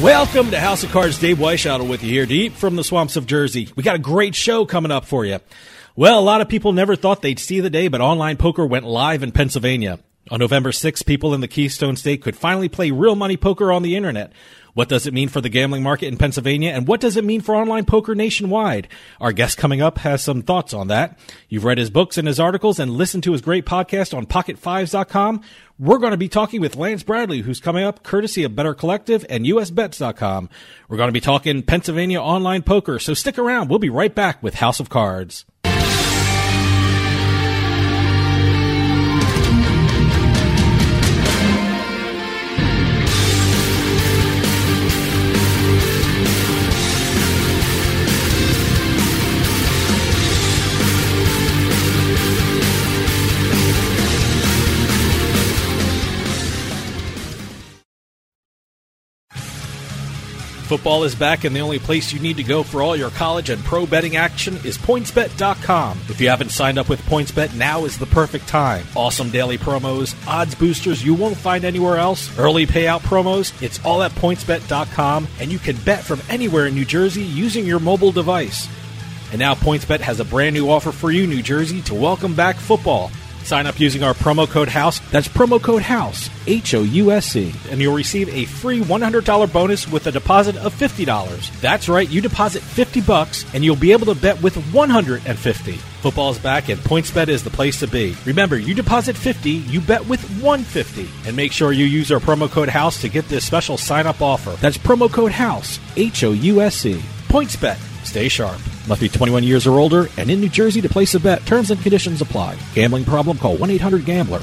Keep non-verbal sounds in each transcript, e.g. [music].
Welcome to House of Cards. Dave Weishottle with you here, deep from the swamps of Jersey. We got a great show coming up for you. Well, a lot of people never thought they'd see the day, but online poker went live in Pennsylvania. On November 6th, people in the Keystone State could finally play real money poker on the internet. What does it mean for the gambling market in Pennsylvania, and what does it mean for online poker nationwide? Our guest coming up has some thoughts on that. You've read his books and his articles and listened to his great podcast on pocketfives.com. We're going to be talking with Lance Bradley, who's coming up courtesy of Better Collective and USBets.com. We're going to be talking Pennsylvania online poker, so stick around. We'll be right back with House of Cards. Football is back, and the only place you need to go for all your college and pro betting action is PointsBet.com. If you haven't signed up with PointsBet, now is the perfect time. Awesome daily promos, odds boosters you won't find anywhere else, early payout promos. It's all at PointsBet.com, and you can bet from anywhere in New Jersey using your mobile device. And now PointsBet has a brand new offer for you, New Jersey, to welcome back football. Sign up using our promo code HOUSE. That's promo code HOUSE, H O U S E, and you'll receive a free $100 bonus with a deposit of $50. That's right, you deposit 50 bucks and you'll be able to bet with 150. Football's back and PointsBet is the place to be. Remember, you deposit 50, you bet with 150. And make sure you use our promo code HOUSE to get this special sign up offer. That's promo code HOUSE, H O U S E. PointsBet. Stay sharp. Must be 21 years or older and in New Jersey to place a bet. Terms and conditions apply. Gambling problem? Call 1 800 Gambler.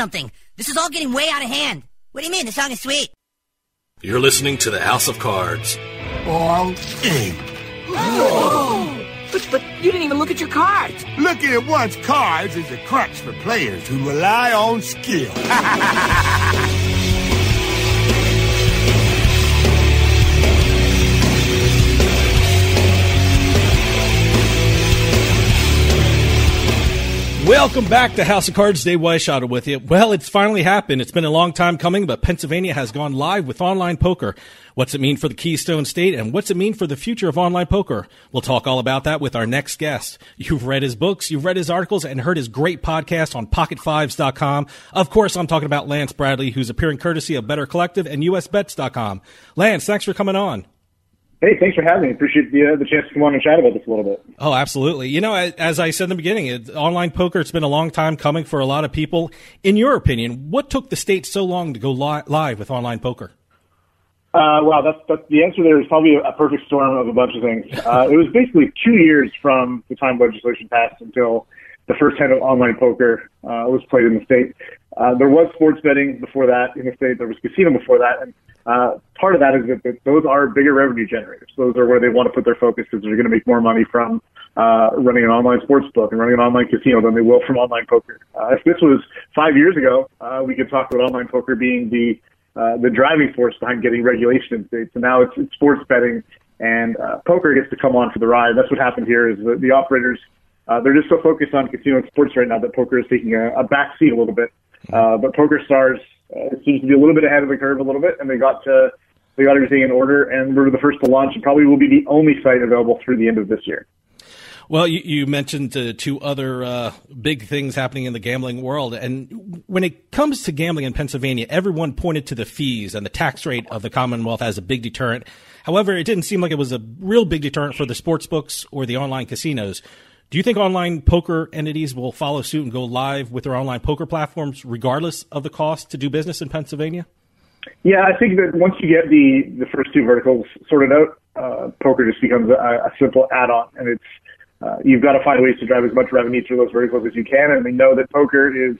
something. This is all getting way out of hand. What do you mean? The song is sweet. You're listening to the House of Cards. All in. Oh! But, but you didn't even look at your cards. Looking at one's cards is a crutch for players who rely on skill. [laughs] Welcome back to House of Cards. Dave Weishaughter with you. Well, it's finally happened. It's been a long time coming, but Pennsylvania has gone live with online poker. What's it mean for the Keystone State, and what's it mean for the future of online poker? We'll talk all about that with our next guest. You've read his books, you've read his articles, and heard his great podcast on PocketFives.com. Of course, I'm talking about Lance Bradley, who's appearing courtesy of Better Collective and USBets.com. Lance, thanks for coming on. Hey, thanks for having me. Appreciate the, uh, the chance to come on and chat about this a little bit. Oh, absolutely. You know, as I said in the beginning, it, online poker, it's been a long time coming for a lot of people. In your opinion, what took the state so long to go li- live with online poker? Uh, wow, that's, that's the answer. There is probably a, a perfect storm of a bunch of things. [laughs] Uh, it was basically two years from the time legislation passed until the first time of online poker uh, was played in the state. Uh, there was sports betting before that in the state. There was casino before that, and uh, part of that is that, those are bigger revenue generators. Those are where they want to put their focus because they're going to make more money from uh, running an online sports book and running an online casino than they will from online poker. Uh, if this was five years ago, uh, we could talk about online poker being the uh, the driving force behind getting regulation in states. And now it's, it's sports betting, and uh, poker gets to come on for the ride. That's what happened here. Is the, the operators uh, they're just so focused on casino and sports right now that poker is taking a, a back seat a little bit. Uh, but PokerStars uh, seems to be a little bit ahead of the curve a little bit, and they got to they got everything in order, and we're the first to launch, and probably will be the only site available through the end of this year. Well, you, you mentioned uh, two other uh, big things happening in the gambling world. And when it comes to gambling in Pennsylvania, everyone pointed to the fees and the tax rate of the Commonwealth as a big deterrent. However, it didn't seem like it was a real big deterrent for the sports books or the online casinos. Do you think online poker entities will follow suit and go live with their online poker platforms, regardless of the cost to do business in Pennsylvania? Yeah, I think that once you get the the first two verticals sorted out, uh, poker just becomes a, a simple add-on, and it's uh, you've got to find ways to drive as much revenue through those verticals as you can. And we know that poker is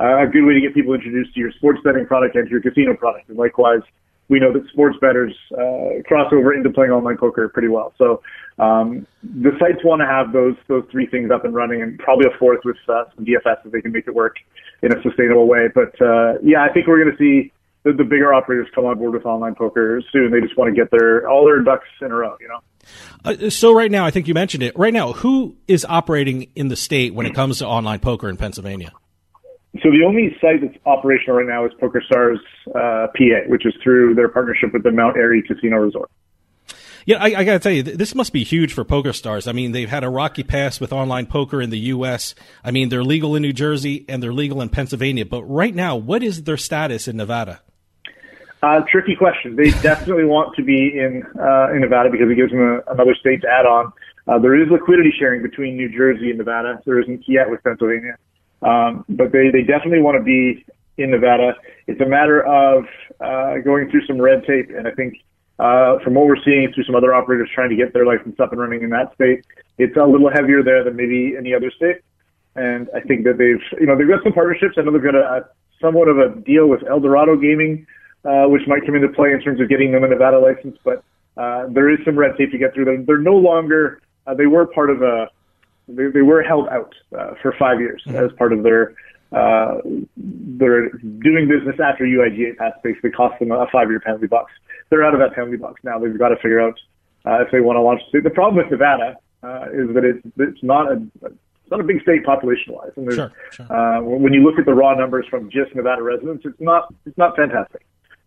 uh, a good way to get people introduced to your sports betting product and to your casino product. And likewise, we know that sports bettors uh, cross over into playing online poker pretty well. So um, the sites want to have those those three things up and running, and probably a fourth with uh, some DFS if they can make it work in a sustainable way. But uh, yeah, I think we're going to see the, the bigger operators come on board with online poker soon. They just want to get their all their ducks in a row, you know. Uh, so right now, I think you mentioned it. Right now, who is operating in the state when it comes to online poker in Pennsylvania? So the only site that's operational right now is PokerStars uh, PA, which is through their partnership with the Mount Airy Casino Resort. Yeah, I, I got to tell you, this must be huge for PokerStars. I mean, they've had a rocky past with online poker in the U.S. I mean, they're legal in New Jersey and they're legal in Pennsylvania. But right now, what is their status in Nevada? Uh, tricky question. They definitely [laughs] want to be in uh, in Nevada because it gives them a, another state to add on. Uh, there is liquidity sharing between New Jersey and Nevada. There isn't yet with Pennsylvania. Um, but they, they definitely want to be in Nevada. It's a matter of uh, going through some red tape, and I think uh, from what we're seeing through some other operators trying to get their license up and running in that state, it's a little heavier there than maybe any other state. And I think that they've, you know, they've got some partnerships. I know they've got a, a somewhat of a deal with Eldorado Gaming, uh, which might come into play in terms of getting them a Nevada license. But uh, there is some red tape to get through. They're, they're no longer. Uh, they were part of a. They, they were held out uh, for five years mm-hmm. as part of their. Uh, they're doing business after UIGEA passed basically cost them a five-year penalty box. They're out of that penalty box now. They've got to figure out uh, if they want to launch. The problem with Nevada uh, is that it's it's not a it's not a big state population wise, and there's, sure, sure. Uh, when you look at the raw numbers from just Nevada residents, it's not it's not fantastic.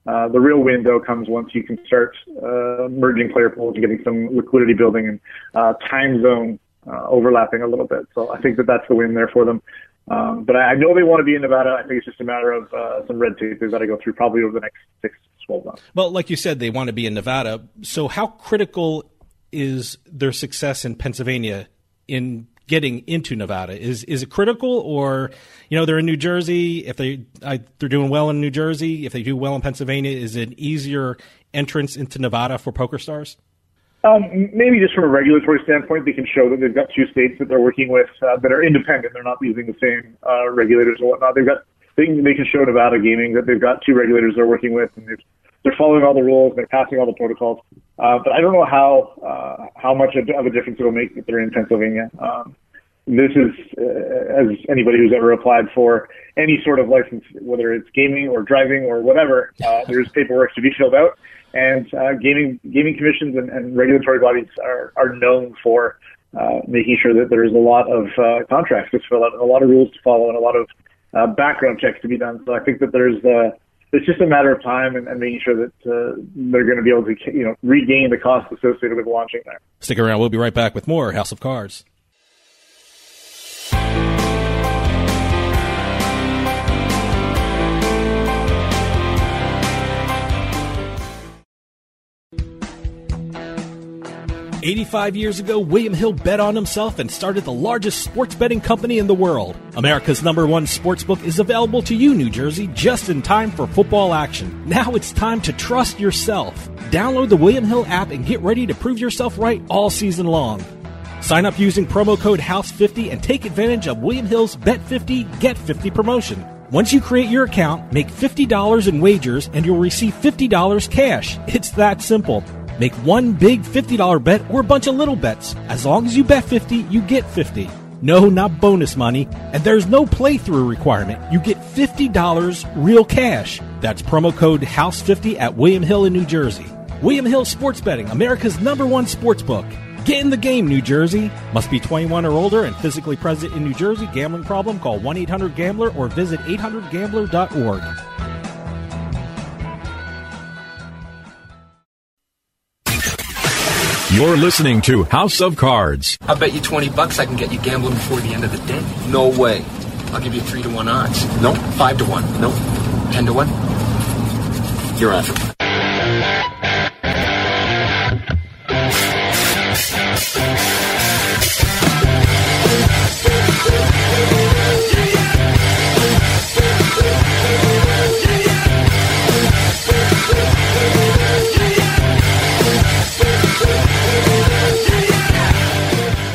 Uh, the real window comes once you can start uh, merging player pools and getting some liquidity building and uh, time zone uh, overlapping a little bit. So I think that that's the win there for them. Um, but I, know they want to be in Nevada. I think it's just a matter of uh, some red tape they've got to go through probably over the next six, 12 months. Well, like you said, they want to be in Nevada. So how critical is their success in Pennsylvania in getting into Nevada? Is is it critical, or you know they're in New Jersey? If they I, they're doing well in New Jersey, if they do well in Pennsylvania, is it easier entrance into Nevada for PokerStars? Um, maybe just from a regulatory standpoint, they can show that they've got two states that they're working with uh, that are independent. They're not using the same uh, regulators or whatnot. They've got can, they can show Nevada Gaming that they've got two regulators they're working with, and they've they're following all the rules, they're passing all the protocols. Uh, but I don't know how uh, how much of a difference it'll make if they're in Pennsylvania. Um, this is, uh, as anybody who's ever applied for any sort of license, whether it's gaming or driving or whatever, uh, there's paperwork to be filled out, and uh, gaming gaming commissions and, and regulatory bodies are are known for uh, making sure that there's a lot of uh, contracts to fill out, and a lot of rules to follow, and a lot of uh, background checks to be done. So I think that there's uh, it's just a matter of time and, and making sure that uh, they're going to be able to you know regain the cost associated with launching there. Stick around. We'll be right back with more House of Cards. 85 years ago, William Hill bet on himself and started the largest sports betting company in the world. America's number one sportsbook is available to you, New Jersey, just in time for football action. Now it's time to trust yourself. Download the William Hill app and get ready to prove yourself right all season long. Sign up using promo code HOUSE50 and take advantage of William Hill's Bet 50, Get 50 promotion. Once you create your account, make $50 in wagers and you'll receive $50 cash. It's that simple. Make one big $50 bet or a bunch of little bets. As long as you bet 50, you get 50. No, not bonus money. And there's no playthrough requirement. You get $50 real cash. That's promo code HOUSE50 at William Hill in New Jersey. William Hill Sports Betting, America's number one sports book. Get in the game, New Jersey. Must be 21 or older and physically present in New Jersey. Gambling problem? Call 1 800 Gambler or visit 800Gambler.org. You're listening to House of Cards. I'll bet you 20 bucks I can get you gambling before the end of the day. No way. I'll give you 3 to 1 odds. No. 5 to 1. No. 10 to 1. You're on.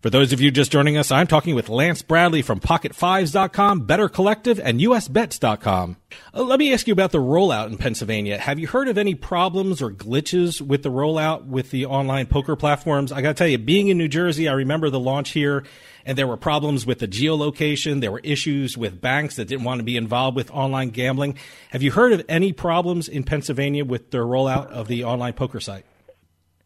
For those of you just joining us, I'm talking with Lance Bradley from PocketFives.com, Better Collective, and USBets.com. Uh, let me ask you about the rollout in Pennsylvania. Have you heard of any problems or glitches with the rollout with the online poker platforms? I got to tell you, being in New Jersey, I remember the launch here, and there were problems with the geolocation. There were issues with banks that didn't want to be involved with online gambling. Have you heard of any problems in Pennsylvania with the rollout of the online poker site?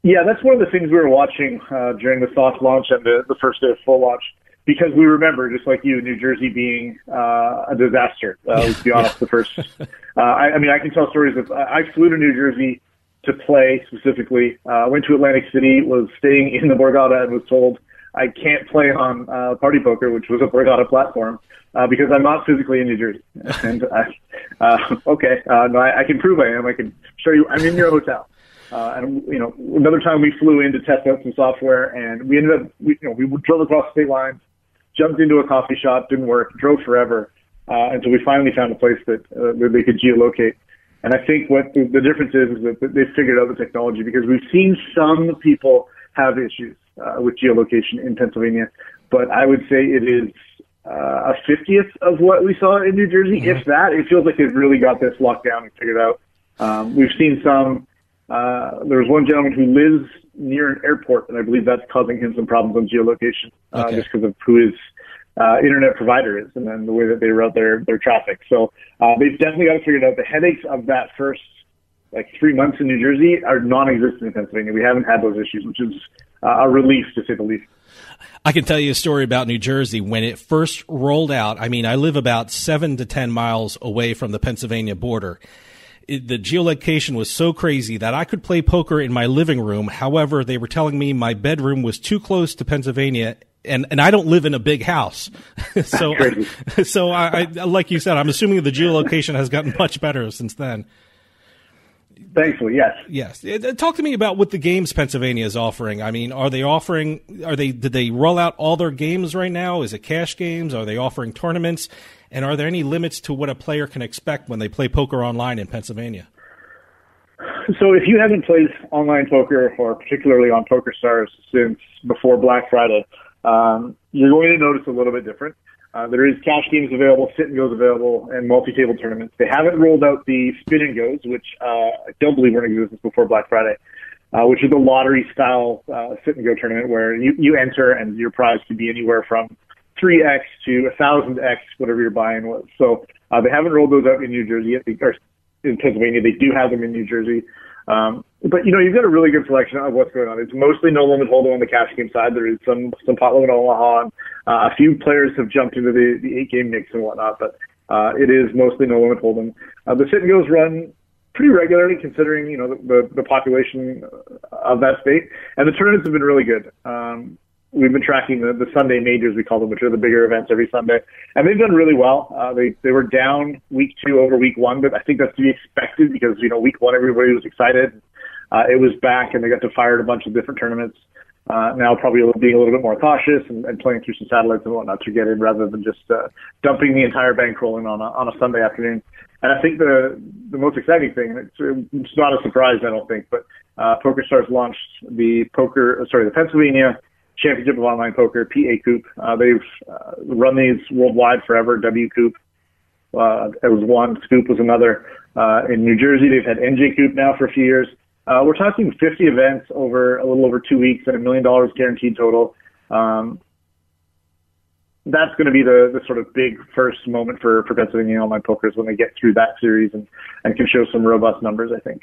Yeah, that's one of the things we were watching uh, during the soft launch and the, the first day of full launch because we remember, just like you, New Jersey being uh, a disaster. Uh, let's be honest, the first. [laughs] Uh, I, I mean, I can tell stories of. I flew to New Jersey to play specifically. Uh, went to Atlantic City, was staying in the Borgata, and was told I can't play on uh, Party Poker, which was a Borgata platform, uh, because I'm not physically in New Jersey. [laughs] And I, uh, okay, uh, no, I, I can prove I am. I can show you. I'm in your hotel. Uh, and you know, another time we flew in to test out some software, and we ended up, we, you know, we drove across state lines, jumped into a coffee shop, didn't work, drove forever, uh, until we finally found a place that uh, where they could geolocate. And I think what the, the difference is is that they figured out the technology because we've seen some people have issues uh, with geolocation in Pennsylvania, but I would say it is uh, a fiftieth of what we saw in New Jersey, mm-hmm. if that. It feels like they've really got this locked down and figured out. Um, we've seen some. Uh, there's one gentleman who lives near an airport, and I believe that's causing him some problems on geolocation, uh, okay. just because of who his uh, internet provider is, and then the way that they route their their traffic. So uh, they've definitely got to figure it out. The headaches of that first like three months in New Jersey are non-existent in Pennsylvania. We haven't had those issues, which is uh, a relief to say the least. I can tell you a story about New Jersey when it first rolled out. I mean, I live about seven to ten miles away from the Pennsylvania border. It, the geolocation was so crazy that I could play poker in my living room. However, they were telling me my bedroom was too close to Pennsylvania and and I don't live in a big house, [laughs] so so I, I, like you said, I'm assuming the geolocation has gotten much better since then. Thankfully, yes. Yes. Uh, talk to me about what the games Pennsylvania is offering. I mean, are they offering? Are they? Did they roll out all their games right now? Is it cash games? Are they offering tournaments? And are there any limits to what a player can expect when they play poker online in Pennsylvania? So, if you haven't played online poker, or particularly on PokerStars since before Black Friday, um, you're going to notice a little bit different. Uh, there is cash games available, sit and goes available, and multi-table tournaments. They haven't rolled out the spin and goes, which uh, I don't believe were in existence before Black Friday, uh, which is a lottery-style uh, sit and go tournament where you, you enter and your prize could be anywhere from 3x to a 1000x, whatever your buy-in was. So uh, they haven't rolled those out in New Jersey yet, or in Pennsylvania. They do have them in New Jersey. Um, but you know, you've got a really good selection of what's going on. It's mostly no limit hold'em on the cash game side. There is some some pot limit Omaha. And, uh, a few players have jumped into the the eight game mix and whatnot, but uh, it is mostly no limit hold'em. Uh, the sit and goes run pretty regularly, considering you know the, the the population of that state, and the tournaments have been really good. Um, we've been tracking the, the Sunday majors, we call them, which are the bigger events every Sunday, and they've done really well. Uh, they they were down week two over week one, but I think that's to be expected because you know week one everybody was excited. Uh, it was back, and they got to fire at a bunch of different tournaments. Uh, now probably being a little bit more cautious and, and playing through some satellites and whatnot to get in rather than just uh, dumping the entire bankroll in on a, on a Sunday afternoon. And I think the the most exciting thing, it's, it's not a surprise, I don't think, but uh, PokerStars launched the poker, sorry, the Pennsylvania Championship of Online Poker, PACOOP. Uh, they've uh, run these worldwide forever. WCOOP uh, it was one. SCOOP was another. Uh, in New Jersey, they've had NJCOOP now for a few years. Uh, we're talking 50 events over a little over two weeks and a million dollars guaranteed total. Um, that's going to be the, the sort of big first moment for, for Pennsylvania Online Pokers when they get through that series and, and can show some robust numbers, I think.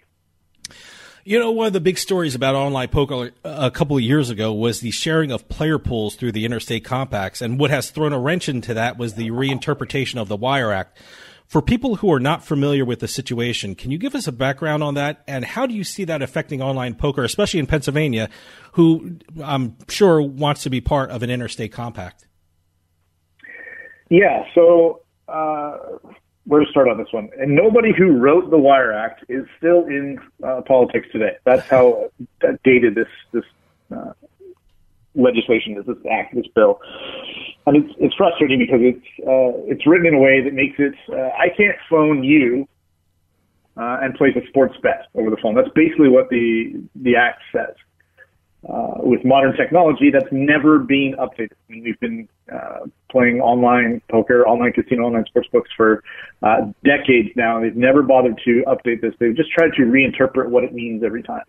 You know, one of the big stories about online poker a couple of years ago was the sharing of player pools through the interstate compacts. And what has thrown a wrench into that was the reinterpretation of the Wire Act. For people who are not familiar with the situation, can you give us a background on that? And how do you see that affecting online poker, especially in Pennsylvania, who I'm sure wants to be part of an interstate compact? Yeah, so uh, where to start on this one. And nobody who wrote the Wire Act is still in uh, politics today. That's how [laughs] that dated this this uh, legislation is. This act, this bill, and it's it's frustrating because it's uh, it's written in a way that makes it uh, I can't phone you uh, and place a sports bet over the phone. That's basically what the the act says uh, with modern technology that's never been updated. I mean, we've been uh, playing online poker, online casino, online sports books for uh, decades now. They've never bothered to update this. They've just tried to reinterpret what it means every time.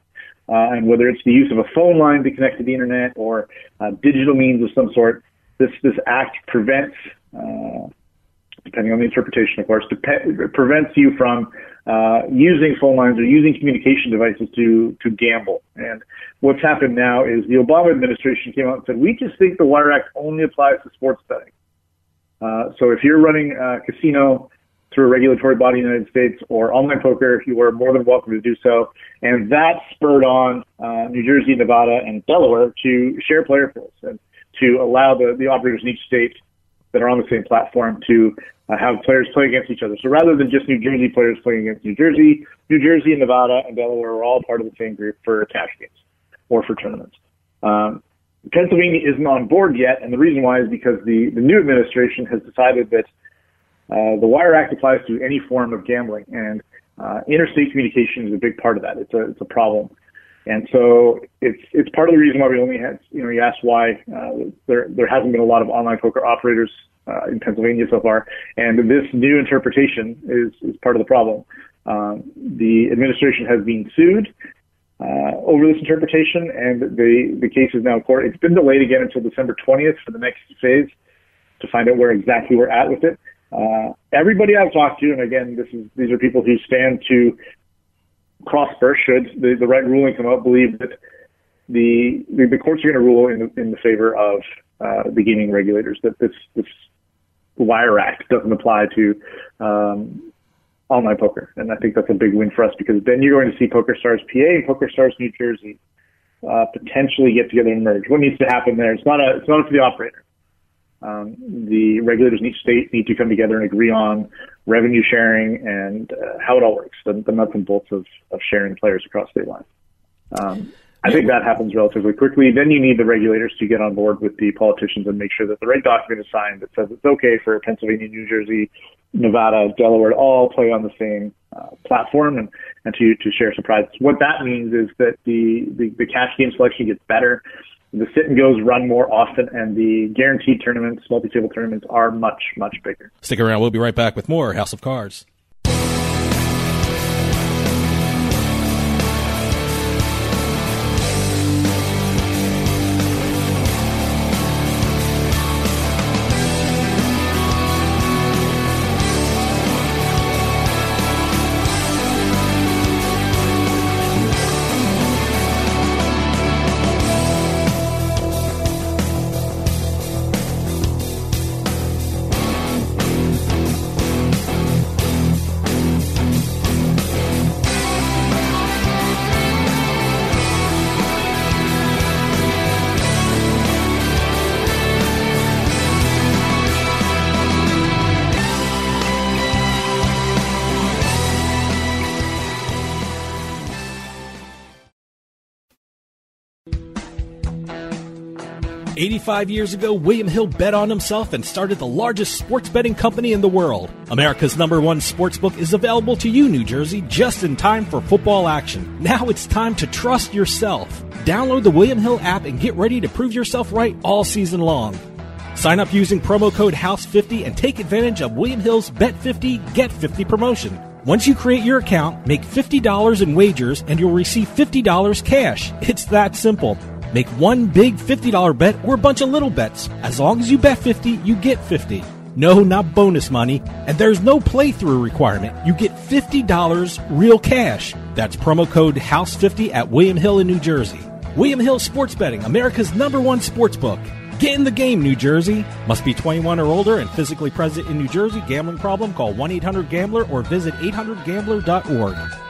Uh, and whether it's the use of a phone line to connect to the internet or uh, digital means of some sort, this this act prevents, uh, depending on the interpretation, of course, dep- prevents you from uh, using phone lines or using communication devices to to gamble. And what's happened now is the Obama administration came out and said, we just think the Wire Act only applies to sports betting. Uh, so if you're running a casino through a regulatory body in the United States or online poker, you are more than welcome to do so. And that spurred on uh, New Jersey, Nevada, and Delaware to share player pools. And to allow the, the operators in each state that are on the same platform to uh, have players play against each other. So rather than just New Jersey players playing against New Jersey, New Jersey and Nevada and Delaware are all part of the same group for cash games or for tournaments. Um, Pennsylvania isn't on board yet, and the reason why is because the, the new administration has decided that uh, the Wire Act applies to any form of gambling, and uh, interstate communication is a big part of that. It's a it's a problem, and so it's it's part of the reason why we only had you know you asked why uh, there there hasn't been a lot of online poker operators uh, in Pennsylvania so far, and this new interpretation is is part of the problem. Um, the administration has been sued uh, over this interpretation, and the the case is now in court. It's been delayed again until December 20th for the next phase to find out where exactly we're at with it. Uh, everybody I've talked to, and again, this is these are people who stand to prosper should the, the right ruling come out, believe that the the, the courts are going to rule in in the favor of uh, the gaming regulators that this this Wire Act doesn't apply to um, online poker, and I think that's a big win for us because then you're going to see PokerStars PA and PokerStars New Jersey uh, potentially get together and merge. What needs to happen there? It's not a it's not to the operator. Um, the regulators in each state need to come together and agree on revenue sharing and uh, how it all works, the, the nuts and bolts of, of sharing players across state lines. Um, I think that happens relatively quickly. Then you need the regulators to get on board with the politicians and make sure that the right document is signed that says it's okay for Pennsylvania, New Jersey, Nevada, Delaware to all play on the same uh, platform and, and to, to share some prizes. What that means is that the, the, the cash game selection gets better. The sit and goes run more often, and the guaranteed tournaments, multi-table tournaments, are much, much bigger. Stick around. We'll be right back with more House of Cards. 85 years ago, William Hill bet on himself and started the largest sports betting company in the world. America's number one sports book is available to you, New Jersey, just in time for football action. Now it's time to trust yourself. Download the William Hill app and get ready to prove yourself right all season long. Sign up using promo code HOUSE50 and take advantage of William Hill's Bet 50, Get 50 promotion. Once you create your account, make $50 in wagers and you'll receive $50 cash. It's that simple. Make one big $50 bet or a bunch of little bets. As long as you bet 50, you get 50. No, not bonus money. And there's no playthrough requirement. You get $50 real cash. That's promo code HOUSE50 at William Hill in New Jersey. William Hill Sports Betting, America's number one sports book. Get in the game, New Jersey. Must be 21 or older and physically present in New Jersey. Gambling problem? Call 1 800 Gambler or visit 800Gambler.org.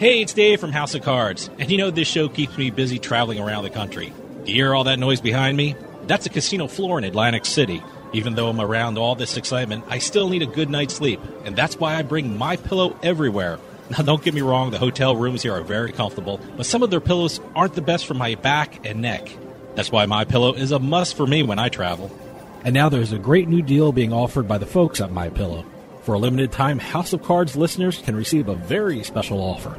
Hey, it's Dave from House of Cards, and you know this show keeps me busy traveling around the country. Do you hear all that noise behind me? That's a casino floor in Atlantic City. Even though I'm around all this excitement, I still need a good night's sleep, and that's why I bring my pillow everywhere. [laughs] Now, don't get me wrong, the hotel rooms here are very comfortable, but some of their pillows aren't the best for my back and neck. That's why My Pillow is a must for me when I travel. And now there's a great new deal being offered by the folks at My Pillow. For a limited time, House of Cards listeners can receive a very special offer.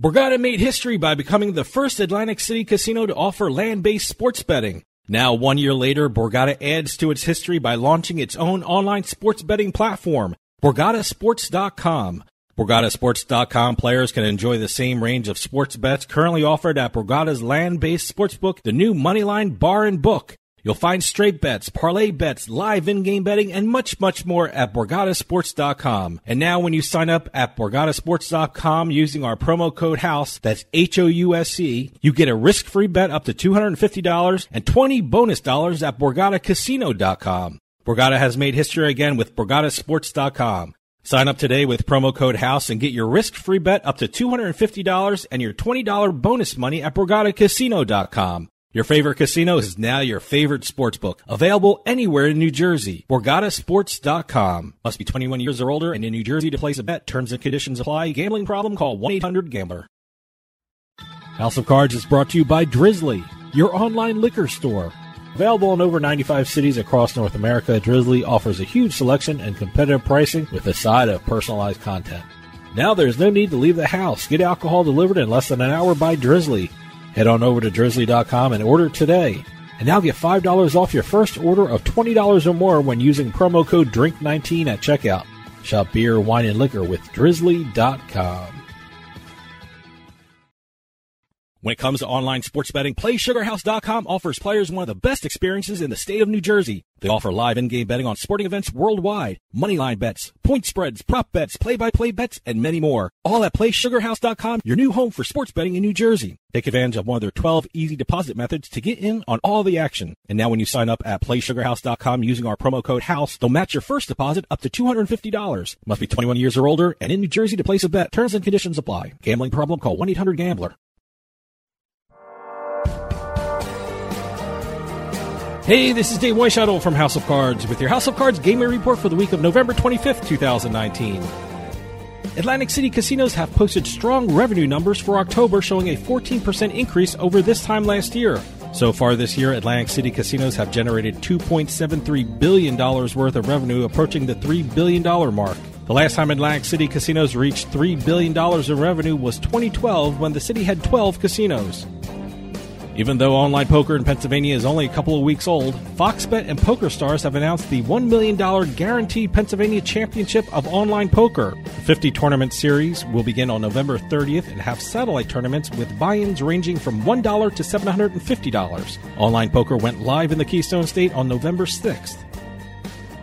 Borgata made history by becoming the first Atlantic City casino to offer land-based sports betting. Now, one year later, Borgata adds to its history by launching its own online sports betting platform, BorgataSports.com. BorgataSports.com players can enjoy the same range of sports bets currently offered at Borgata's land-based sportsbook, the new Moneyline Bar and Book. You'll find straight bets, parlay bets, live in-game betting, and much, much more at BorgataSports.com. And now when you sign up at BorgataSports.com using our promo code HOUSE, that's H-O-U-S-E, you get a risk-free bet up to $250 and 20 bonus dollars at BorgataCasino.com. Borgata has made history again with BorgataSports.com. Sign up today with promo code HOUSE and get your risk-free bet up to $250 and your $20 bonus money at BorgataCasino.com. Your favorite casino is now your favorite sports book. Available anywhere in New Jersey. BorgataSports.com. Must be 21 years or older and in New Jersey to place a bet. Terms and conditions apply. Gambling problem? Call 1-800-GAMBLER. House of Cards is brought to you by Drizly, your online liquor store. Available in over 95 cities across North America, Drizly offers a huge selection and competitive pricing with a side of personalized content. Now there's no need to leave the house. Get alcohol delivered in less than an hour by Drizly. Head on over to drizly.com and order today. And now get $5 off your first order of $20 or more when using promo code DRINK19 at checkout. Shop beer, wine, and liquor with drizly.com. When it comes to online sports betting, PlaySugarHouse.com offers players one of the best experiences in the state of New Jersey. They offer live in-game betting on sporting events worldwide, moneyline bets, point spreads, prop bets, play-by-play bets, and many more. All at PlaySugarHouse.com, your new home for sports betting in New Jersey. Take advantage of one of their 12 easy deposit methods to get in on all the action. And now when you sign up at PlaySugarHouse.com using our promo code HOUSE, they'll match your first deposit up to $250. Must be 21 years or older and in New Jersey to place a bet. Terms and conditions apply. Gambling problem? Call 1-800-GAMBLER. Hey, this is Dave Weishuttle from House of Cards with your House of Cards gaming report for the week of November 25th, 2019. Atlantic City casinos have posted strong revenue numbers for October, showing a 14% increase over this time last year. So far this year, Atlantic City casinos have generated $2.73 billion worth of revenue, approaching the $3 billion mark. The last time Atlantic City casinos reached $3 billion in revenue was 2012 when the city had 12 casinos. Even though online poker in Pennsylvania is only a couple of weeks old, FoxBet and PokerStars have announced the $1 million guaranteed Pennsylvania Championship of Online Poker. The 50 tournament series will begin on November 30th and have satellite tournaments with buy ins ranging from $1 to $750. Online poker went live in the Keystone State on November 6th.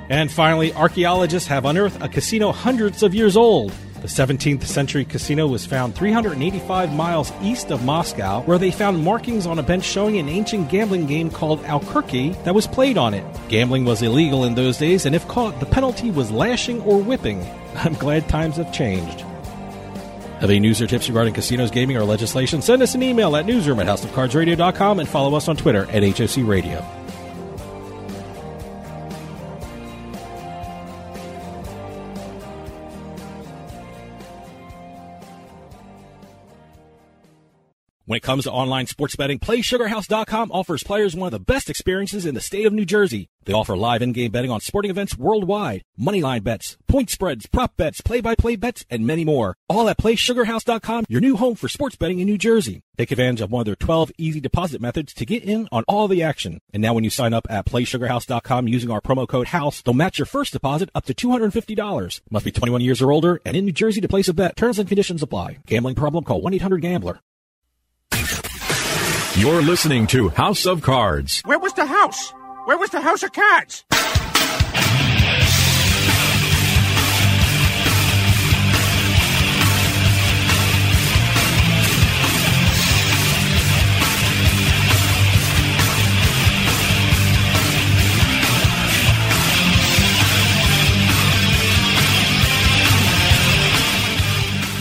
And finally, archaeologists have unearthed a casino hundreds of years old. The 17th century casino was found 385 miles east of Moscow, where they found markings on a bench showing an ancient gambling game called Alkurki that was played on it. Gambling was illegal in those days, and if caught, the penalty was lashing or whipping. [laughs] I'm glad times have changed. Have any news or tips regarding casinos, gaming, or legislation? Send us an email at newsroom at houseofcardsradio.com and follow us on Twitter at HOC Radio. When it comes to online sports betting, PlaySugarHouse.com offers players one of the best experiences in the state of New Jersey. They offer live in-game betting on sporting events worldwide, moneyline bets, point spreads, prop bets, play-by-play bets, and many more. All at PlaySugarHouse.com, your new home for sports betting in New Jersey. Take advantage of one of their 12 easy deposit methods to get in on all the action. And now when you sign up at PlaySugarHouse.com using our promo code HOUSE, they'll match your first deposit up to $250. Must be 21 years or older and in New Jersey to place a bet. Terms and conditions apply. Gambling problem? Call 1-800-GAMBLER. You're listening to House of Cards. Where was the house? Where was the house of cards?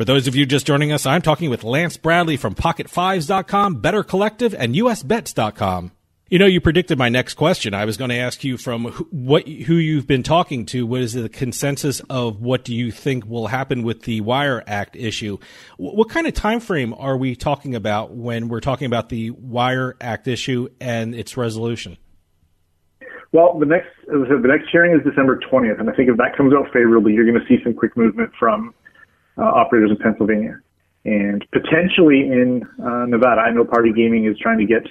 For those of you just joining us, I'm talking with Lance Bradley from PocketFives.com, Better Collective, and USBets.com. You know, you predicted my next question. I was going to ask you from who, what who you've been talking to. What is the consensus of what do you think will happen with the Wire Act issue? What kind of time frame are we talking about when we're talking about the Wire Act issue and its resolution? Well, the next the next hearing is December 20th, and I think if that comes out favorably, you're going to see some quick movement from uh, operators in Pennsylvania and potentially in uh, Nevada. I know Party Gaming is trying to get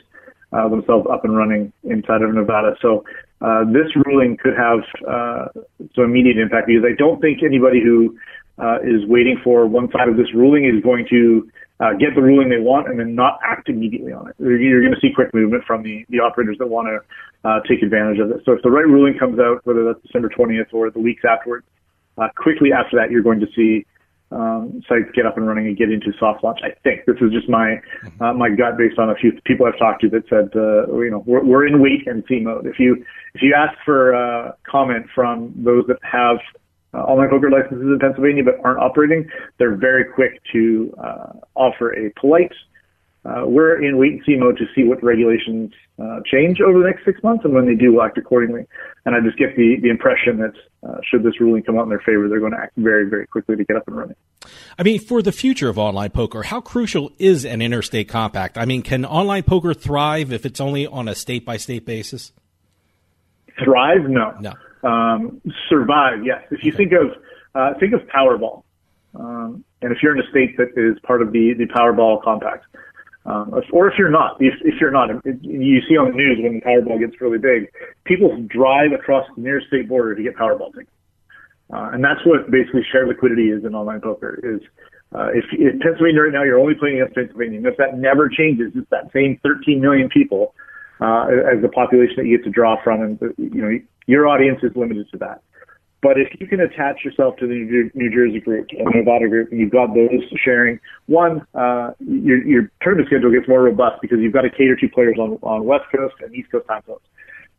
uh, themselves up and running inside of Nevada. So uh, this ruling could have uh, some immediate impact because I don't think anybody who uh, is waiting for one side of this ruling is going to uh, get the ruling they want and then not act immediately on it. You're going to see quick movement from the, the operators that want to take advantage of it. So if the right ruling comes out, whether that's December 20th or the weeks afterwards, quickly after that, you're going to see um, sites get up and running and get into soft launch. I think this is just my uh, my gut based on a few people I've talked to that said uh, you know we're, we're in wait and see mode. If you if you ask for uh, comment from those that have uh, online poker licenses in Pennsylvania but aren't operating, they're very quick to uh, offer a polite uh, we're in wait and see mode to see what regulations uh, change over the next six months, and when they do, we'll act accordingly. And I just get the, the impression that uh, should this ruling come out in their favor, they're going to act very, very quickly to get up and running. I mean, for the future of online poker, how crucial is an interstate compact? I mean, can online poker thrive if it's only on a state by state basis? Thrive? No. No. Um, survive? Yes. If you think of uh, think of Powerball, um, and if you're in a state that is part of the the Powerball compact um, or if you're not, if, if you're not, you see on the news when the Powerball gets really big, people drive across the nearest state border to get Powerball tickets. Uh, and that's what basically share liquidity is in online poker is, uh, if, if Pennsylvania right now, you're only playing against Pennsylvania. And if that never changes, it's that same 13 million people, uh, as the population that you get to draw from. And, you know, your audience is limited to that. But if you can attach yourself to the New Jersey group and the Nevada group, and you've got those sharing, one, uh, your, your tournament schedule gets more robust because you've got to cater to players on, on West Coast and East Coast time zones.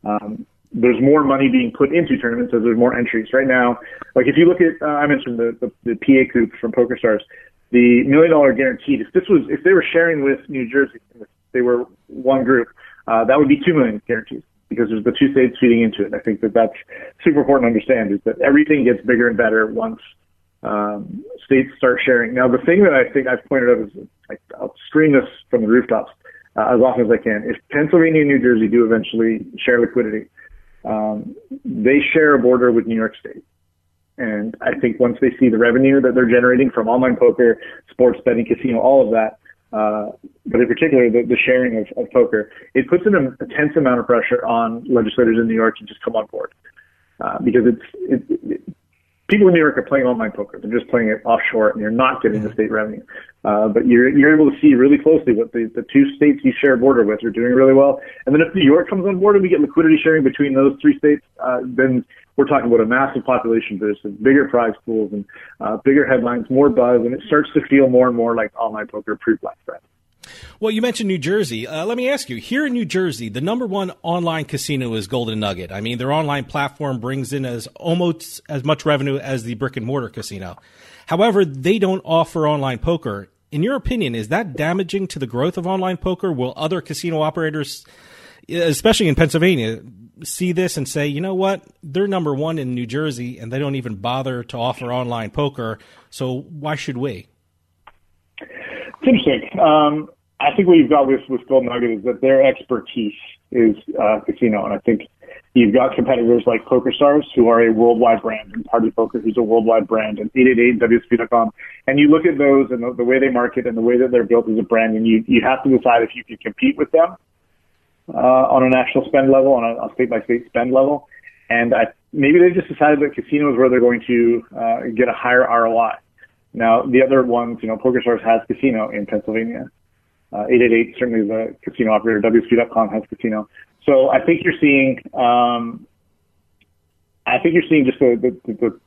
Um, there's more money being put into tournaments as there's more entries. Right now, like if you look at, uh, I mentioned the, the, the PA group from PokerStars, the million dollar guaranteed, if this was, if they were sharing with New Jersey, if they were one group, uh, that would be two million guaranteed because there's the two states feeding into it. I think that that's super important to understand is that everything gets bigger and better once um, states start sharing. Now, the thing that I think I've pointed out is like, I'll scream this from the rooftops uh, as often as I can. If Pennsylvania and New Jersey do eventually share liquidity, um, they share a border with New York State. And I think once they see the revenue that they're generating from online poker, sports betting, casino, all of that, uh, but in particular the, the sharing of, of, poker, it puts an intense amount of pressure on legislators in New York to just come on board uh, because it's it, it, people in New York are playing online poker. They're just playing it offshore, and you're not getting the state revenue. Uh, but you're you're able to see really closely what the, the two states you share a border with are doing really well. And then if New York comes on board and we get liquidity sharing between those three states, uh, then we're talking about a massive population boost and bigger prize pools and uh, bigger headlines, more buzz, and it starts to feel more and more like online poker pre-Black Friday. Well, you mentioned New Jersey. Uh, let me ask you here in New Jersey, the number one online casino is Golden Nugget. I mean, their online platform brings in as almost as much revenue as the brick and mortar casino. However, they don't offer online poker. In your opinion, is that damaging to the growth of online poker? Will other casino operators, especially in Pennsylvania, see this and say, you know what, they're number one in New Jersey and they don't even bother to offer online poker, so why should we? It's interesting. Um, I think what you've got with, with Golden Nugget is that their expertise is uh, casino, and I think you've got competitors like PokerStars, who are a worldwide brand, and Party Poker, who's a worldwide brand, and 888WSOP.com. And you look at those and the, the way they market and the way that they're built as a brand, and you, you have to decide if you can compete with them uh, on a national spend level, on a, state by state spend level. And I, maybe they just decided that casinos where they're going to uh, get a higher ROI. Now, the other ones, you know, PokerStars has casino in Pennsylvania. Uh, 888, certainly the casino operator, WSOP.com has casino. So I think you're seeing, um, I think you're seeing just the, the, the,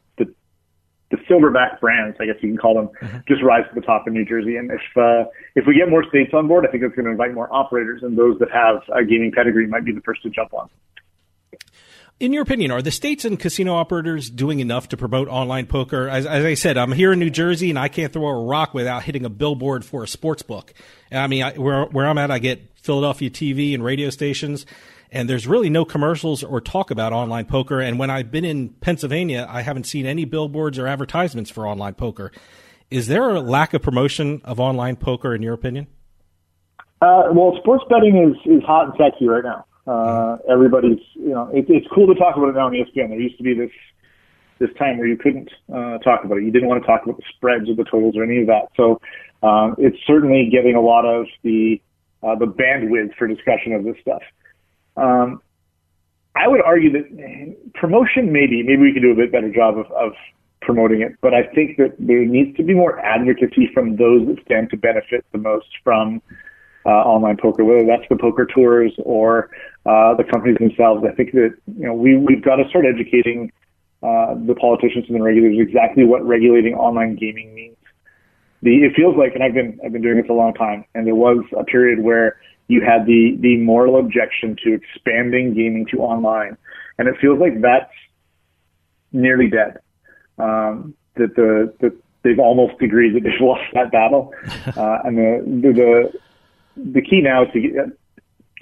the, silverback brands, I guess you can call them, mm-hmm. just rise to the top in New Jersey. And if, uh, if we get more states on board, I think it's going to invite more operators and those that have a gaming pedigree might be the first to jump on. In your opinion, are the states and casino operators doing enough to promote online poker? As, as, I said, I'm here in New Jersey and I can't throw a rock without hitting a billboard for a sports book. I mean, I, where, where I'm at, I get Philadelphia TV and radio stations, and there's really no commercials or talk about online poker. And when I've been in Pennsylvania, I haven't seen any billboards or advertisements for online poker. Is there a lack of promotion of online poker, in your opinion? Uh, well, sports betting is, is hot and sexy right now. Uh, everybody's, you know, it, it's cool to talk about it now on ESPN. There used to be this this time where you couldn't uh, talk about it. You didn't want to talk about the spreads or the totals or any of that. So um, it's certainly getting a lot of the uh, the bandwidth for discussion of this stuff. Um, I would argue that promotion, maybe, maybe we could do a bit better job of, of promoting it, but I think that there needs to be more advocacy from those that stand to benefit the most from uh, online poker, whether that's the poker tours or uh, the companies themselves. I think that you know we we've got to start educating uh, the politicians and the regulators exactly what regulating online gaming means. The it feels like, and I've been I've been doing this a long time, and there was a period where you had the the moral objection to expanding gaming to online, and it feels like that's nearly dead. Um, that the that they've almost agreed that they've [laughs] lost that battle, uh, and the, the the key now is to get,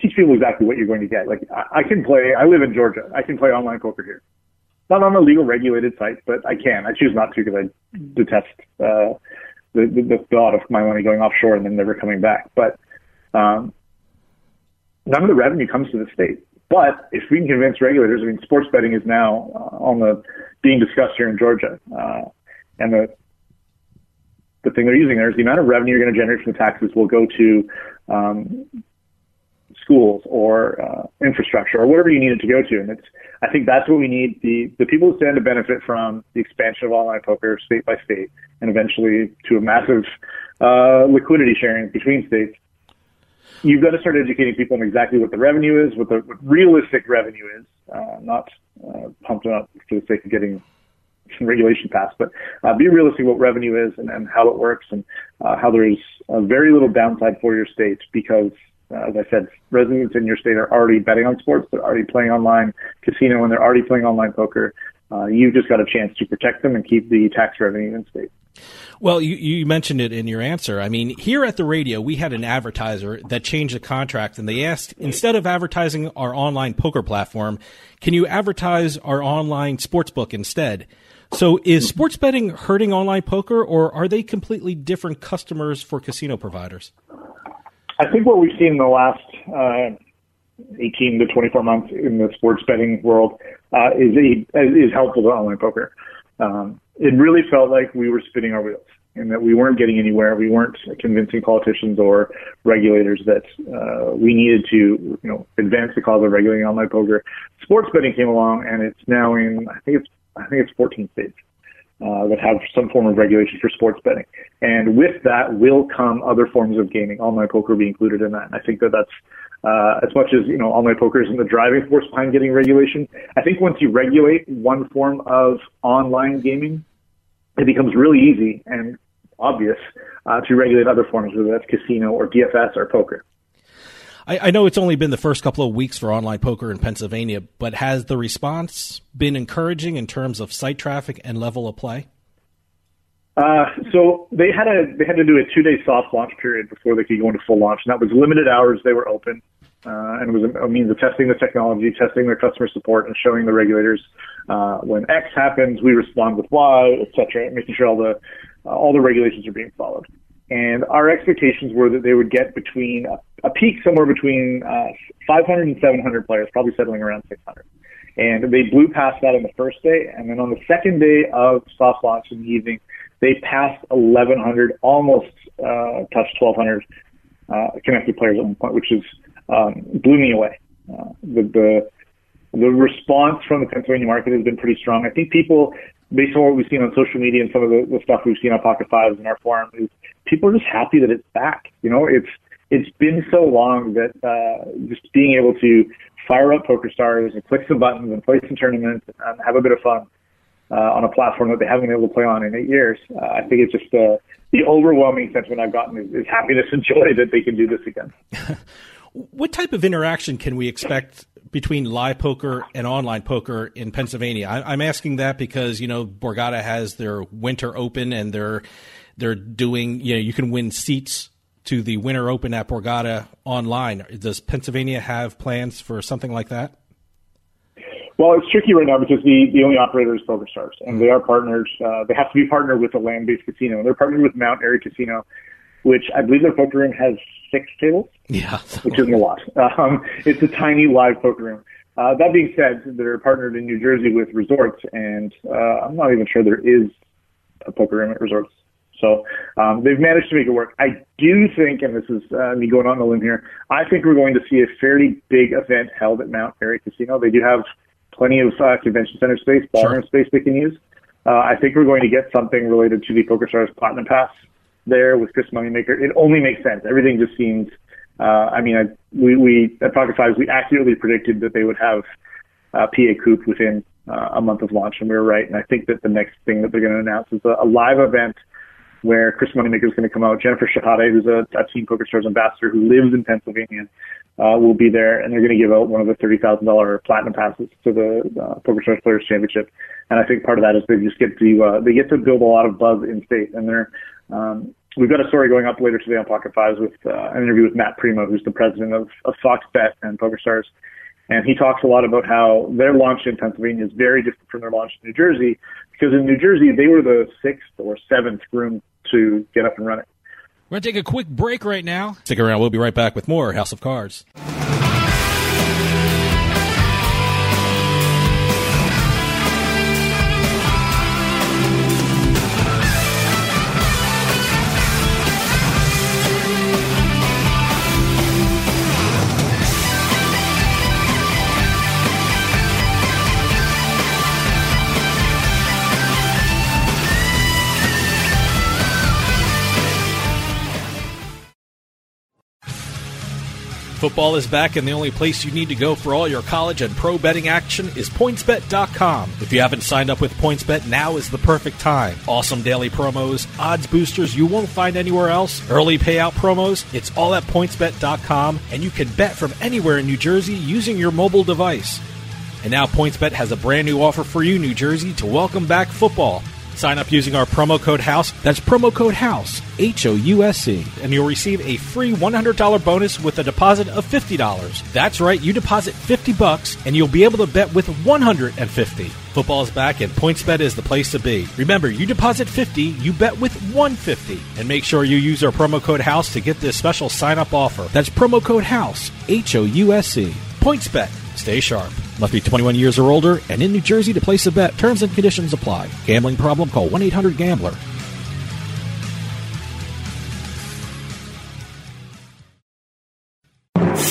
teach people exactly what you're going to get. Like I, I can play. I live in Georgia. I can play online poker here. Not on a legal regulated site, but I can. I choose not to because I detest uh, the, the the thought of my money going offshore and then never coming back. But um, none of the revenue comes to the state. But if we can convince regulators, I mean, sports betting is now uh, on the being discussed here in Georgia, uh, and the the thing they're using there is the amount of revenue you're going to generate from the taxes will go to um, schools or uh, infrastructure or whatever you need it to go to. And it's, I think that's what we need. The, the people who stand to benefit from the expansion of online poker state by state and eventually to a massive uh, liquidity sharing between states. You've got to start educating people on exactly what the revenue is, what the what realistic revenue is, uh, not uh, pumped up for the sake of getting regulation passed, but uh, be realistic what revenue is and, and how it works and uh, how there is very little downside for your state because, uh, as I said, residents in your state are already betting on sports, they're already playing online casino, and they're already playing online poker. Uh, you've just got a chance to protect them and keep the tax revenue in state. Well, you, you mentioned it in your answer. I mean, here at the radio, we had an advertiser that changed the contract and they asked, instead of advertising our online poker platform, can you advertise our online sports book instead? So is sports betting hurting online poker or are they completely different customers for casino providers? I think what we've seen in the last uh, 18 to 24 months in the sports betting world uh, is, a, is helpful to online poker. Um, it really felt like we were spinning our wheels and that we weren't getting anywhere. We weren't convincing politicians or regulators that uh, we needed to, you know, advance the cause of regulating online poker. Sports betting came along, and it's now in I think it's I think it's 14 states uh, that have some form of regulation for sports betting. And with that will come other forms of gaming, online poker be included in that. And I think that that's uh, as much as you know, online poker isn't the driving force behind getting regulation. I think once you regulate one form of online gaming, it becomes really easy and obvious uh, to regulate other forms, whether that's casino or DFS or poker. I, I, know it's only been the first couple of weeks for online poker in Pennsylvania, but has the response been encouraging in terms of site traffic and level of play? Uh, so they had a they had to do a two day soft launch period before they could go into full launch, and that was limited hours. They were open, uh, and it was a, a, means of testing the technology, testing their customer support, and showing the regulators uh, when X happens, we respond with Y, etc., making sure all the uh, all the regulations are being followed. And our expectations were that they would get between a, a peak somewhere between uh, 500 and 700 players, probably settling around 600. And they blew past that on the first day. And then on the second day of soft launch in the evening, they passed 1,100, almost uh, touched 1,200 uh, connected players at one point, which is um, blew me away. Uh, the, the the response from the Pennsylvania market has been pretty strong. I think people based on what we've seen on social media and some of the, the stuff we've seen on Pocket Fives and our forum, is people are just happy that it's back. You know, it's it's been so long that uh, just being able to fire up Poker Stars and click some buttons and play some tournaments and have a bit of fun uh, on a platform that they haven't been able to play on in eight years. Uh, I think it's just uh, the overwhelming sentiment I've gotten is, is happiness and joy that they can do this again. [laughs] what type of interaction can we expect between live poker and online poker in Pennsylvania? I, am asking that because you know Borgata has their Winter Open and they're they're doing you know you can win seats to the Winter Open at Borgata online. Does Pennsylvania have plans for something like that? Well, it's tricky right now because the, the only operator is PokerStars, and they are partners. Uh, they have to be partnered with a land-based casino. They're partnered with Mount Airy Casino, which I believe their poker room has six tables. Yeah, which isn't a lot. Um, it's a tiny live poker room. Uh, that being said, they're partnered in New Jersey with resorts, and uh, I'm not even sure there is a poker room at resorts. So um, they've managed to make it work. I do think, and this is uh, me going on a limb here, I think we're going to see a fairly big event held at Mount Airy Casino. They do have plenty of uh, convention center space, ballroom sure. space they can use. Uh, I think we're going to get something related to the PokerStars Platinum Pass there with Chris Moneymaker. It only makes sense. Everything just seems. Uh, I mean, I, we, we at Pocket Fives we accurately predicted that they would have uh, PACOOP within uh, a month of launch, and we were right. And I think that the next thing that they're going to announce is a, a live event where Chris Moneymaker is going to come out. Jennifer Shahade, who's a, a Team PokerStars ambassador who lives in Pennsylvania, uh, will be there, and they're going to give out one of the thirty thousand dollar platinum passes to the uh, PokerStars Players Championship. And I think part of that is they just get to uh, they get to build a lot of buzz in state, and they're um, we've got a story going up later today on Pocket Fives with uh, an interview with Matt Primeaux, who's the president of, of Fox Bet and PokerStars. And he talks a lot about how their launch in Pennsylvania is very different from their launch in New Jersey, because in New Jersey they were the sixth or seventh groom to get up and running. We're going to take a quick break right now. Stick around. We'll be right back with more House of Cards. Football is back, and the only place you need to go for all your college and pro betting action is PointsBet.com. If you haven't signed up with PointsBet, now is the perfect time. Awesome daily promos, odds boosters you won't find anywhere else, early payout promos. It's all at PointsBet.com, and you can bet from anywhere in New Jersey using your mobile device. And now PointsBet has a brand new offer for you, New Jersey, to welcome back football. Sign up using our promo code HOUSE. That's promo code HOUSE, H O U S E, and you'll receive a free $100 bonus with a deposit of $50. That's right, you deposit 50 bucks and you'll be able to bet with 150. Football is back and PointsBet is the place to be. Remember, you deposit 50, you bet with 150. And make sure you use our promo code HOUSE to get this special sign up offer. That's promo code HOUSE, H O U S E. PointsBet. Stay sharp. Must be 21 years or older and in New Jersey to place a bet. Terms and conditions apply. Gambling problem? Call 1 800 GAMBLER.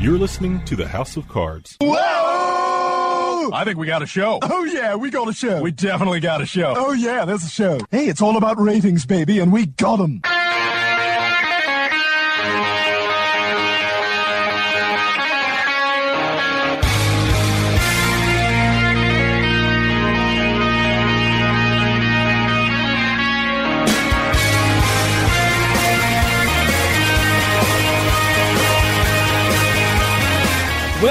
You're listening to the House of Cards. Whoa! I think we got a show. Oh, yeah, we got a show. We definitely got a show. Oh, yeah, there's a show. Hey, it's all about ratings, baby, and we got them.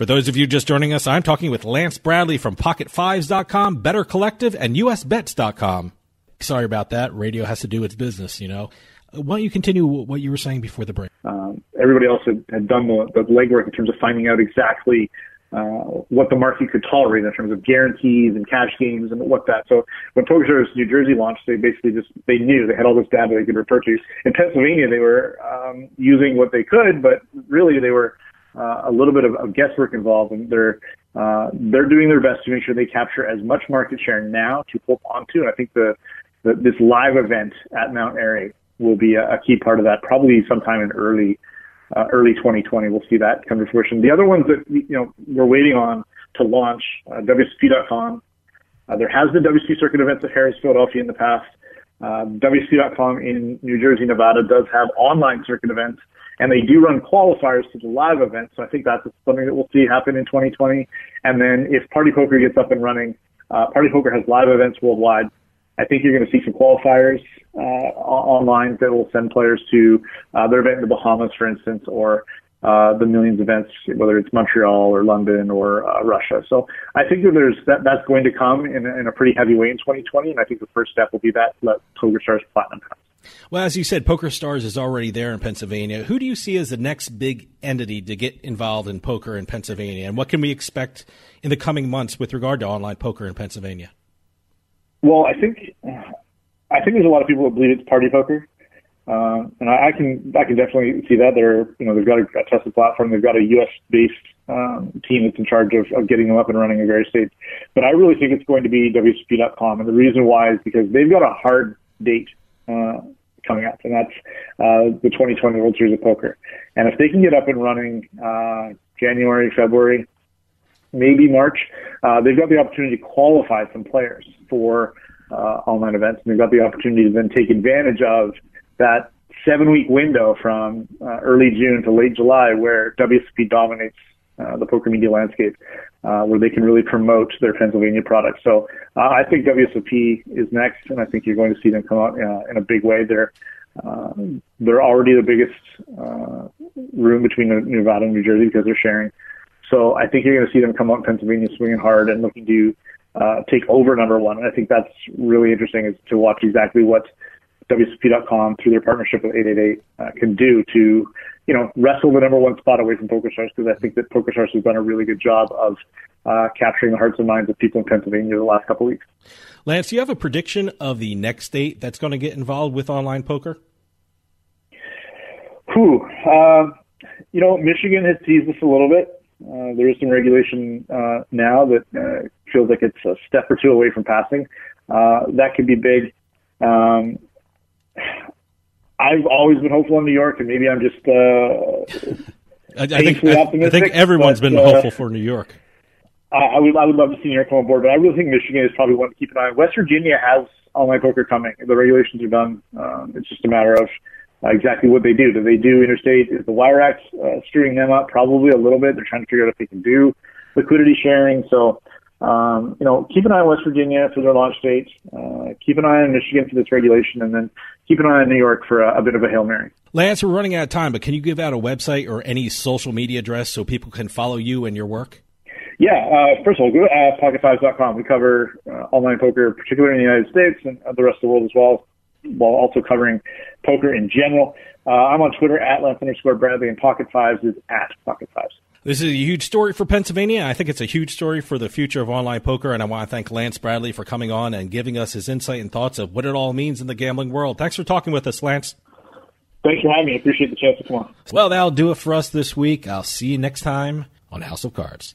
For those of you just joining us, I'm talking with Lance Bradley from PocketFives.com, Better Collective, and USBets.com. Sorry about that. Radio has to do its business, you know. Why don't you continue what you were saying before the break? Um, everybody else had, had done the, the legwork in terms of finding out exactly uh, what the market could tolerate in terms of guarantees and cash games and what that. So when PokerStars New Jersey launched, they basically just they knew they had all this data they could refer to. In Pennsylvania, they were um, using what they could, but really they were uh, a little bit of, of guesswork involved, and they're uh, they're doing their best to make sure they capture as much market share now to hold onto. And I think the, the this live event at Mount Airy will be a, a key part of that. Probably sometime in early uh, early 2020, we'll see that come to fruition. The other ones that you know we're waiting on to launch, uh, WSOP.com. Uh, there has been WSOP circuit events at Harrah's, Philadelphia in the past. Uh, WSOP.com in New Jersey, Nevada does have online circuit events and they do run qualifiers to the live event. So I think that's something that we'll see happen in 2020. And then if Party Poker gets up and running, uh, Party Poker has live events worldwide. I think you're going to see some qualifiers uh, online that will send players to uh, their event in the Bahamas, for instance, or uh, the Millions events, whether it's Montreal or London or uh, Russia. So I think that there's that that's going to come in, in a pretty heavy way in 2020, and I think the first step will be that let PokerStars Platinum. Well, as you said, Poker Stars is already there in Pennsylvania. Who do you see as the next big entity to get involved in poker in Pennsylvania, and what can we expect in the coming months with regard to online poker in Pennsylvania? Well, I think I think there's a lot of people that believe it's party poker, uh, and I, I can I can definitely see that. They're you know they've got a, a trusted platform. They've got a U.S. based um, team that's in charge of, of getting them up and running in various states. But I really think it's going to be WSOP.com, and the reason why is because they've got a hard date uh, coming up, and that's uh, the 2020 World Series of Poker. And if they can get up and running uh, January, February, maybe March, uh, they've got the opportunity to qualify some players for uh, online events, and they've got the opportunity to then take advantage of that seven-week window from uh, early June to late July, where WSOP dominates uh, the poker media landscape, uh, where they can really promote their Pennsylvania product. So uh, I think WSOP is next, and I think you're going to see them come out uh, in a big way. They're uh, they're already the biggest uh, room between Nevada and New Jersey because they're sharing. So I think you're going to see them come out in Pennsylvania swinging hard and looking to take over number one. And I think that's really interesting is to watch exactly what WSOP.com through their partnership with 888 uh, can do to, you know, wrestle the number one spot away from PokerStars because I think that PokerStars has done a really good job of uh, capturing the hearts and minds of people in Pennsylvania the last couple of weeks. Lance, do you have a prediction of the next state that's going to get involved with online poker? Whew. Uh, you know, Michigan has teased us a little bit. Uh, there is some regulation uh, now that uh, feels like it's a step or two away from passing. Uh, that could be big. Um, I've always been hopeful in New York, and maybe I'm just. Uh, [laughs] I, I, think, I, I, think everyone's but, been uh, hopeful for New York. I, I would I would love to see New York come on board, but I really think Michigan is probably one to keep an eye on. West Virginia has online poker coming. The regulations are done. Um, it's just a matter of uh, exactly what they do. Do they do interstate? Is the Wire Act uh, screwing them up? Probably a little bit. They're trying to figure out if they can do liquidity sharing. So, um, you know, keep an eye on West Virginia for their launch date. Uh, keep an eye on Michigan for this regulation, and then keep an eye on New York for a, a bit of a hail mary. Lance, we're running out of time, but can you give out a website or any social media address so people can follow you and your work? Yeah, uh, first of all, go to uh, pocketfives.com. We cover uh, online poker, particularly in the United States and the rest of the world as well, while also covering poker in general. Uh, I'm on Twitter at Lance underscore Bradley, and Pocket Fives is at Pocket Fives. This is a huge story for Pennsylvania. I think it's a huge story for the future of online poker, and I want to thank Lance Bradley for coming on and giving us his insight and thoughts of what it all means in the gambling world. Thanks for talking with us, Lance. Thanks for having me. I appreciate the chance to come on. Well, that'll do it for us this week. I'll see you next time on House of Cards.